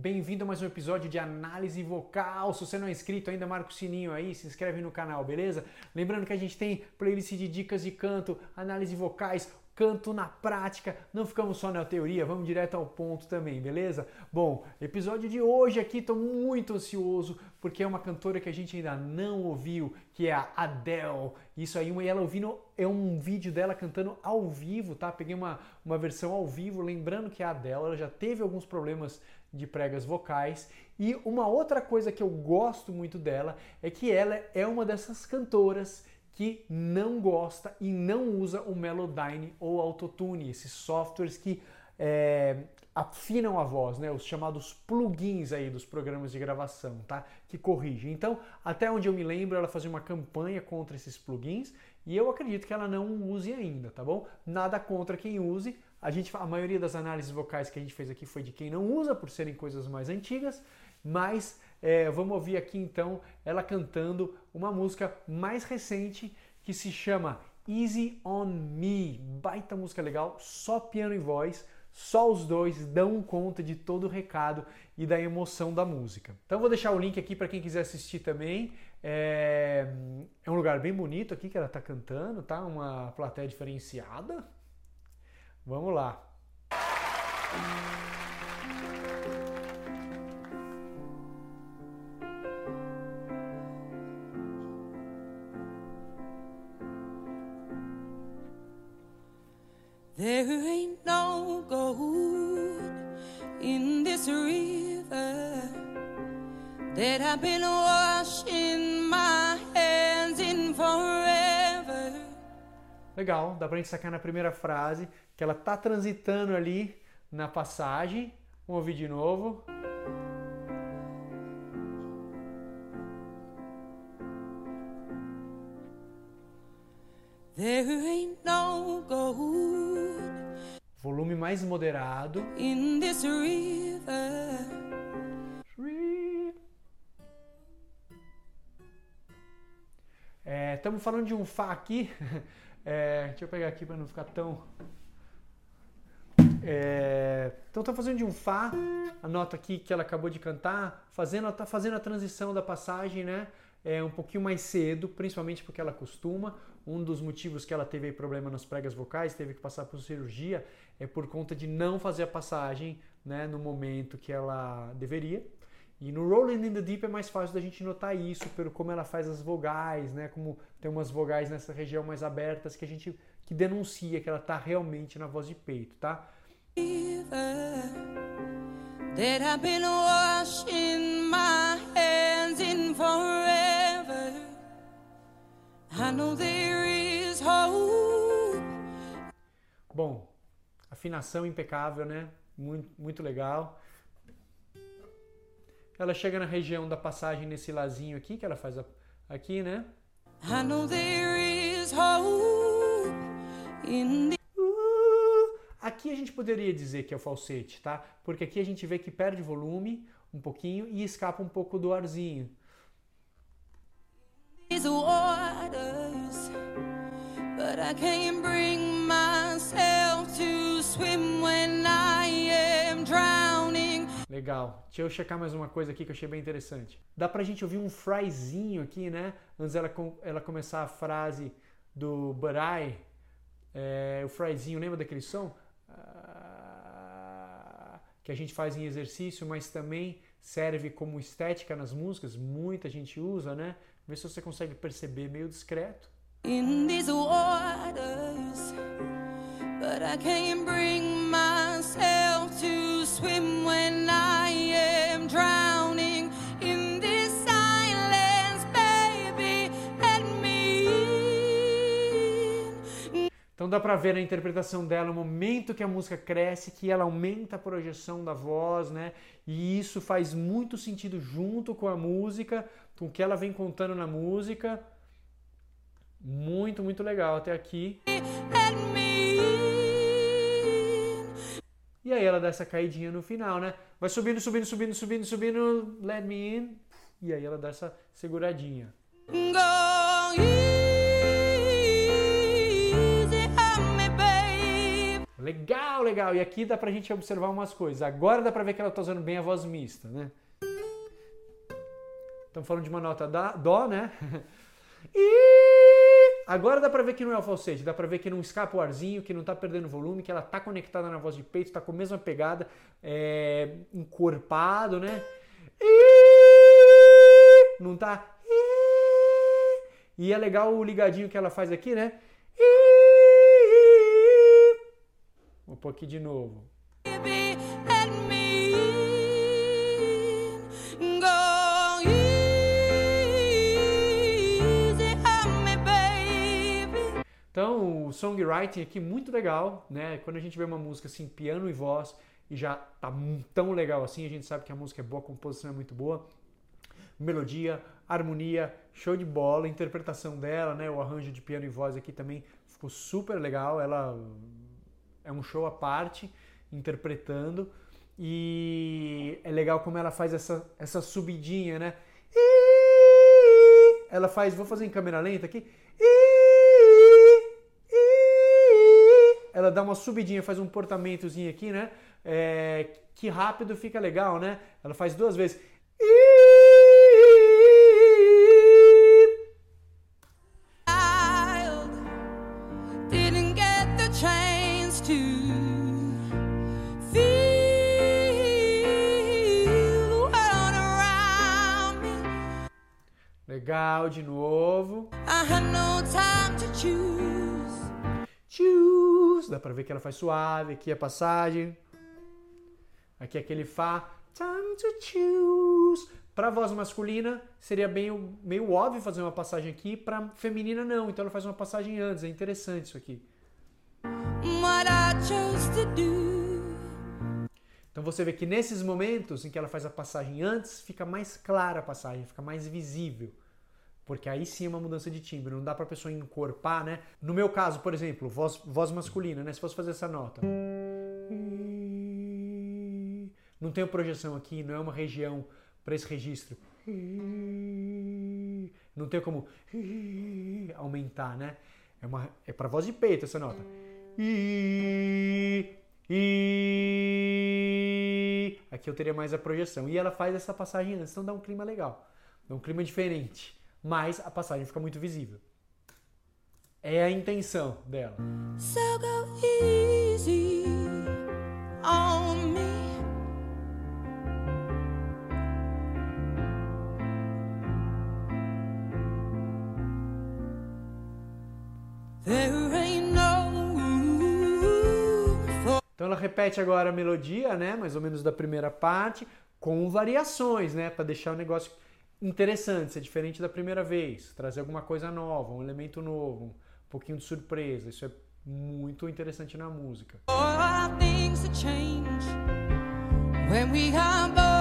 Bem-vindo a mais um episódio de análise vocal. Se você não é inscrito ainda, marca o sininho aí, se inscreve no canal, beleza? Lembrando que a gente tem playlist de dicas de canto, análise vocais, canto na prática, não ficamos só na teoria, vamos direto ao ponto também, beleza? Bom, episódio de hoje aqui, estou muito ansioso porque é uma cantora que a gente ainda não ouviu, que é a Adele. Isso aí, ela ouvindo, é um vídeo dela cantando ao vivo, tá? Peguei uma, uma versão ao vivo, lembrando que a Adele ela já teve alguns problemas de pregas vocais. E uma outra coisa que eu gosto muito dela é que ela é uma dessas cantoras que não gosta e não usa o Melodyne ou Autotune, esses softwares que é, afinam a voz, né? Os chamados plugins aí dos programas de gravação, tá? Que corrigem. Então, até onde eu me lembro, ela fazia uma campanha contra esses plugins e eu acredito que ela não use ainda, tá bom? Nada contra quem use. A gente, a maioria das análises vocais que a gente fez aqui foi de quem não usa, por serem coisas mais antigas, mas é, vamos ouvir aqui então ela cantando uma música mais recente que se chama Easy on Me. Baita música legal, só piano e voz, só os dois dão conta de todo o recado e da emoção da música. Então vou deixar o link aqui para quem quiser assistir também. É, é um lugar bem bonito aqui que ela está cantando, tá? Uma plateia diferenciada. Vamos lá. There that I've been washing my hands in forever. Legal, dá pra gente sacar na primeira frase que ela tá transitando ali na passagem. Vamos ouvir de novo. There ain't no gold Volume mais moderado. in this river. Estamos falando de um Fá aqui. É, deixa eu pegar aqui para não ficar tão. É, então estou fazendo de um Fá, a nota aqui que ela acabou de cantar, fazendo, tá fazendo a transição da passagem, né? É um pouquinho mais cedo, principalmente porque ela costuma. Um dos motivos que ela teve problema nas pregas vocais, teve que passar por cirurgia, é por conta de não fazer a passagem né, no momento que ela deveria. E no Rolling in the Deep é mais fácil da gente notar isso, pelo como ela faz as vogais, né? Como tem umas vogais nessa região mais abertas que a gente que denuncia que ela está realmente na voz de peito, tá? Bom, afinação impecável, né? Muito, muito legal. Ela chega na região da passagem nesse lazinho aqui, que ela faz a- aqui, né? I know there is hope in the Uh, Aqui a gente poderia dizer que é o falsete, tá? Porque aqui a gente vê que perde volume um pouquinho e escapa um pouco do arzinho. these waters, but I can't bring myself to swim when I am drowning. Legal. Deixa eu checar mais uma coisa aqui que eu achei bem interessante. Dá pra gente ouvir um fryzinho aqui, né? Antes com- ela começar a frase do But I, é, o fryzinho, lembra daquele som? Ah, que a gente faz em exercício, mas também serve como estética nas músicas, muita gente usa, né? Vê se você consegue perceber meio discreto. in these waters, but I can't bring myself to swim when I am drowning in this silence, baby. Let me. Então dá pra ver na interpretação dela o momento que a música cresce, que ela aumenta a projeção da voz, né? E isso faz muito sentido junto com a música, com o que ela vem contando na música. Muito, muito legal até aqui. Let me. E aí ela dá essa caidinha no final, né? Vai subindo, subindo, subindo, subindo, subindo, let me in. E aí ela dá essa seguradinha. Legal, legal. E aqui dá pra gente observar umas coisas. Agora dá pra ver que ela tá usando bem a voz mista, né? Estamos falando de uma nota da, dó, né? E agora dá pra ver que não é o falsete, dá pra ver que não escapa o arzinho, que não tá perdendo volume, que ela tá conectada na voz de peito, tá com a mesma pegada, é, encorpado, né? Não tá. E é legal o ligadinho que ela faz aqui, né? Pôr aqui de novo. Baby, Então, o songwriting aqui muito legal, né? Quando a gente vê uma música assim, piano e voz, e já tá tão legal assim, a gente sabe que a música é boa, a composição é muito boa. Melodia, harmonia, show de bola, interpretação dela, né? O arranjo de piano e voz aqui também ficou super legal. Ela é um show à parte, interpretando. E é legal como ela faz essa, essa subidinha, né? Ela faz, vou fazer em câmera lenta aqui. Ela dá uma subidinha, faz um portamentozinho aqui, né? É, que rápido fica legal, né? Ela faz duas vezes. Legal, de novo. I Dá pra ver que ela faz suave. Aqui é a passagem. Aqui é aquele Fá. Time to choose. Pra voz masculina, seria bem, meio óbvio fazer uma passagem aqui. Pra feminina, não. Então ela faz uma passagem antes. É interessante isso aqui. Então você vê que nesses momentos em que ela faz a passagem antes, fica mais clara a passagem, fica mais visível. Porque aí sim é uma mudança de timbre, não dá pra pessoa encorpar, né? No meu caso, por exemplo, voz, voz masculina, né? Se fosse fazer essa nota. Não tenho projeção aqui, não é uma região para esse registro. Não tem como aumentar, né? É, uma, é para voz de peito essa nota. Aqui eu teria mais a projeção. E ela faz essa passagem antes, então dá um clima legal. Dá um clima diferente. Mas a passagem fica muito visível. É a intenção dela. So go easy on me. Então ela repete agora a melodia, né, mais ou menos da primeira parte, com variações, né, para deixar o negócio interessante, ser diferente da primeira vez, trazer alguma coisa nova, um elemento novo, um pouquinho de surpresa. Isso é muito interessante na música. all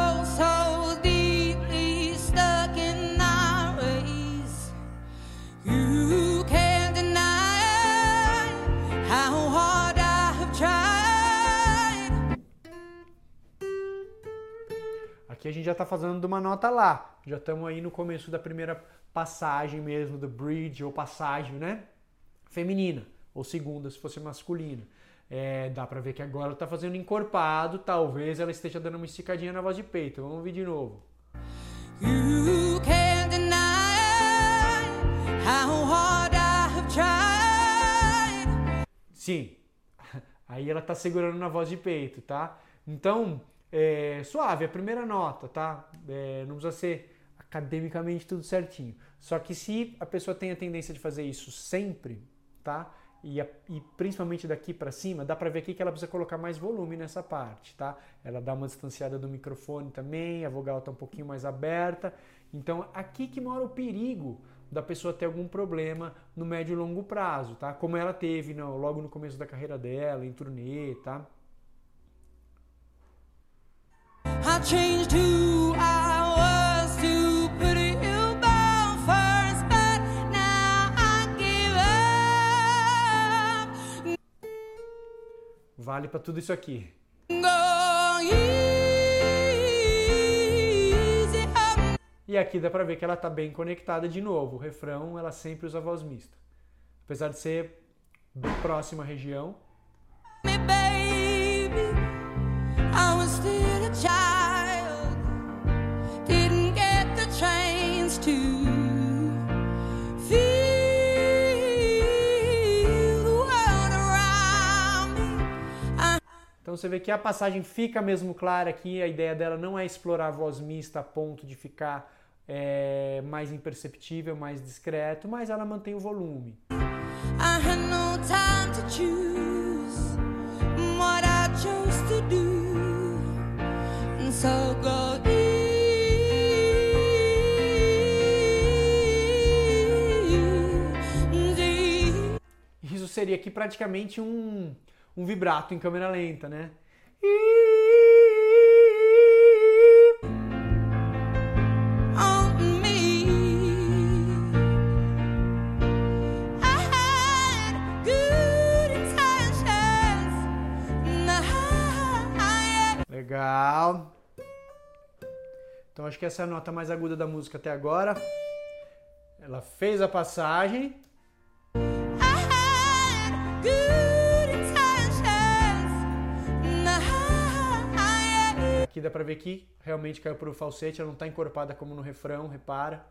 Aqui a gente já está fazendo de uma nota lá. Já estamos aí no começo da primeira passagem mesmo, do bridge ou passagem, né? Feminina. Ou segunda, se fosse masculina. É, dá pra ver que agora ela tá fazendo encorpado. Talvez ela esteja dando uma esticadinha na voz de peito. Vamos ouvir de novo. You can't deny how hard I have tried. Sim. Aí ela tá segurando na voz de peito, tá? Então, é, suave, a primeira nota, tá? É, não precisa ser academicamente tudo certinho. Só que se a pessoa tem a tendência de fazer isso sempre, tá? E, a- e principalmente daqui pra cima, dá pra ver aqui que ela precisa colocar mais volume nessa parte, tá? Ela dá uma distanciada do microfone também, a vogal tá um pouquinho mais aberta. Então, aqui que mora o perigo da pessoa ter algum problema no médio e longo prazo, tá? Como ela teve no- logo no começo da carreira dela, em turnê, tá? Vale pra tudo isso aqui. E aqui dá pra ver que ela tá bem conectada de novo. O refrão, ela sempre usa voz mista. Apesar de ser próxima região, baby. Você vê que a passagem fica mesmo clara aqui, a ideia dela não é explorar a voz mista a ponto de ficar é, mais imperceptível, mais discreto, mas ela mantém o volume. Isso seria aqui praticamente um, um vibrato em câmera lenta, né? Legal. Então acho que essa é a nota mais aguda da música até agora. Ela fez a passagem. Aqui dá pra ver que realmente caiu pro falsete, ela não tá encorpada como no refrão, repara.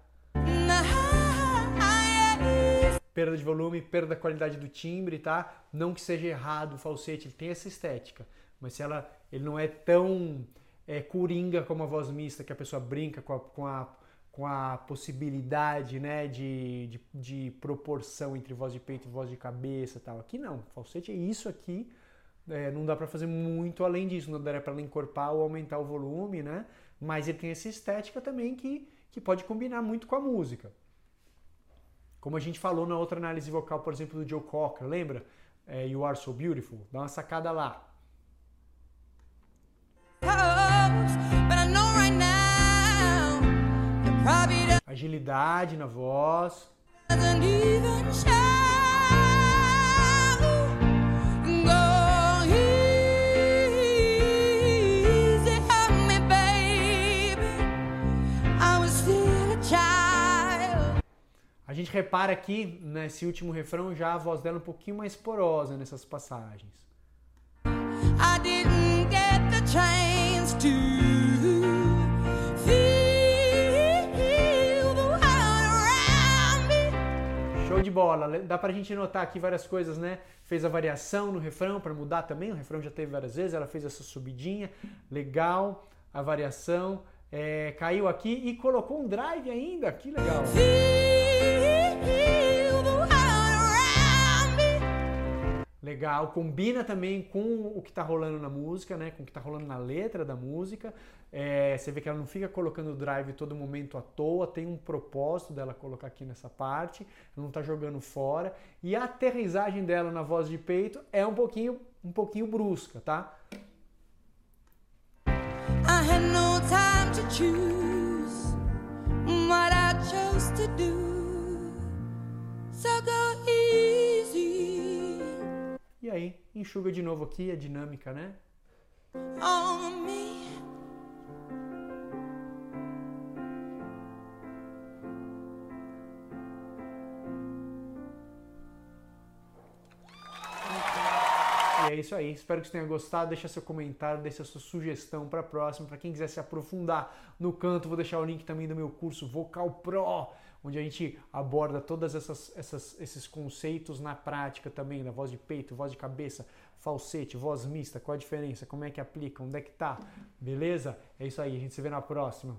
Perda de volume, perda da qualidade do timbre, tá? Não que seja errado o falsete, ele tem essa estética. Mas se ela, ele não é tão é, coringa como a voz mista, que a pessoa brinca com a, com a, com a possibilidade né, de, de, de proporção entre voz de peito e voz de cabeça tal. Aqui não, falsete é isso aqui. É, não dá pra fazer muito além disso, não daria pra ela encorpar ou aumentar o volume, né? Mas ele tem essa estética também que, que pode combinar muito com a música. Como a gente falou na outra análise vocal, por exemplo, do Joe Cocker, lembra? É, you Are So Beautiful. Dá uma sacada lá. Agilidade na voz. A gente repara aqui, nesse último refrão, já a voz dela um pouquinho mais porosa nessas passagens. I didn't get the chance to feel the world around me. Show de bola. Dá pra gente notar aqui várias coisas, né? Fez a variação no refrão para mudar também. O refrão já teve várias vezes. Ela fez essa subidinha. Legal. A variação. É, caiu aqui e colocou um drive ainda. Que legal. Feel Legal. Combina também com o que tá rolando na música, né? Com o que tá rolando na letra da música. É, você vê que ela não fica colocando o drive todo momento à toa, tem um propósito dela colocar aqui nessa parte, não tá jogando fora. E a aterrissagem dela na voz de peito é um pouquinho, um pouquinho brusca, tá? I had no time to choose what I chose to do. E aí, enxuga de novo aqui a dinâmica, né? E é isso aí. Espero que você tenha gostado. Deixa seu comentário, deixa sua sugestão para próxima. Para quem quiser se aprofundar no canto, vou deixar o link também do meu curso Vocal Pro, onde a gente aborda todos esses conceitos na prática também, da voz de peito, voz de cabeça, falsete, voz mista, qual a diferença, como é que aplica, onde é que tá, beleza? É isso aí, a gente se vê na próxima.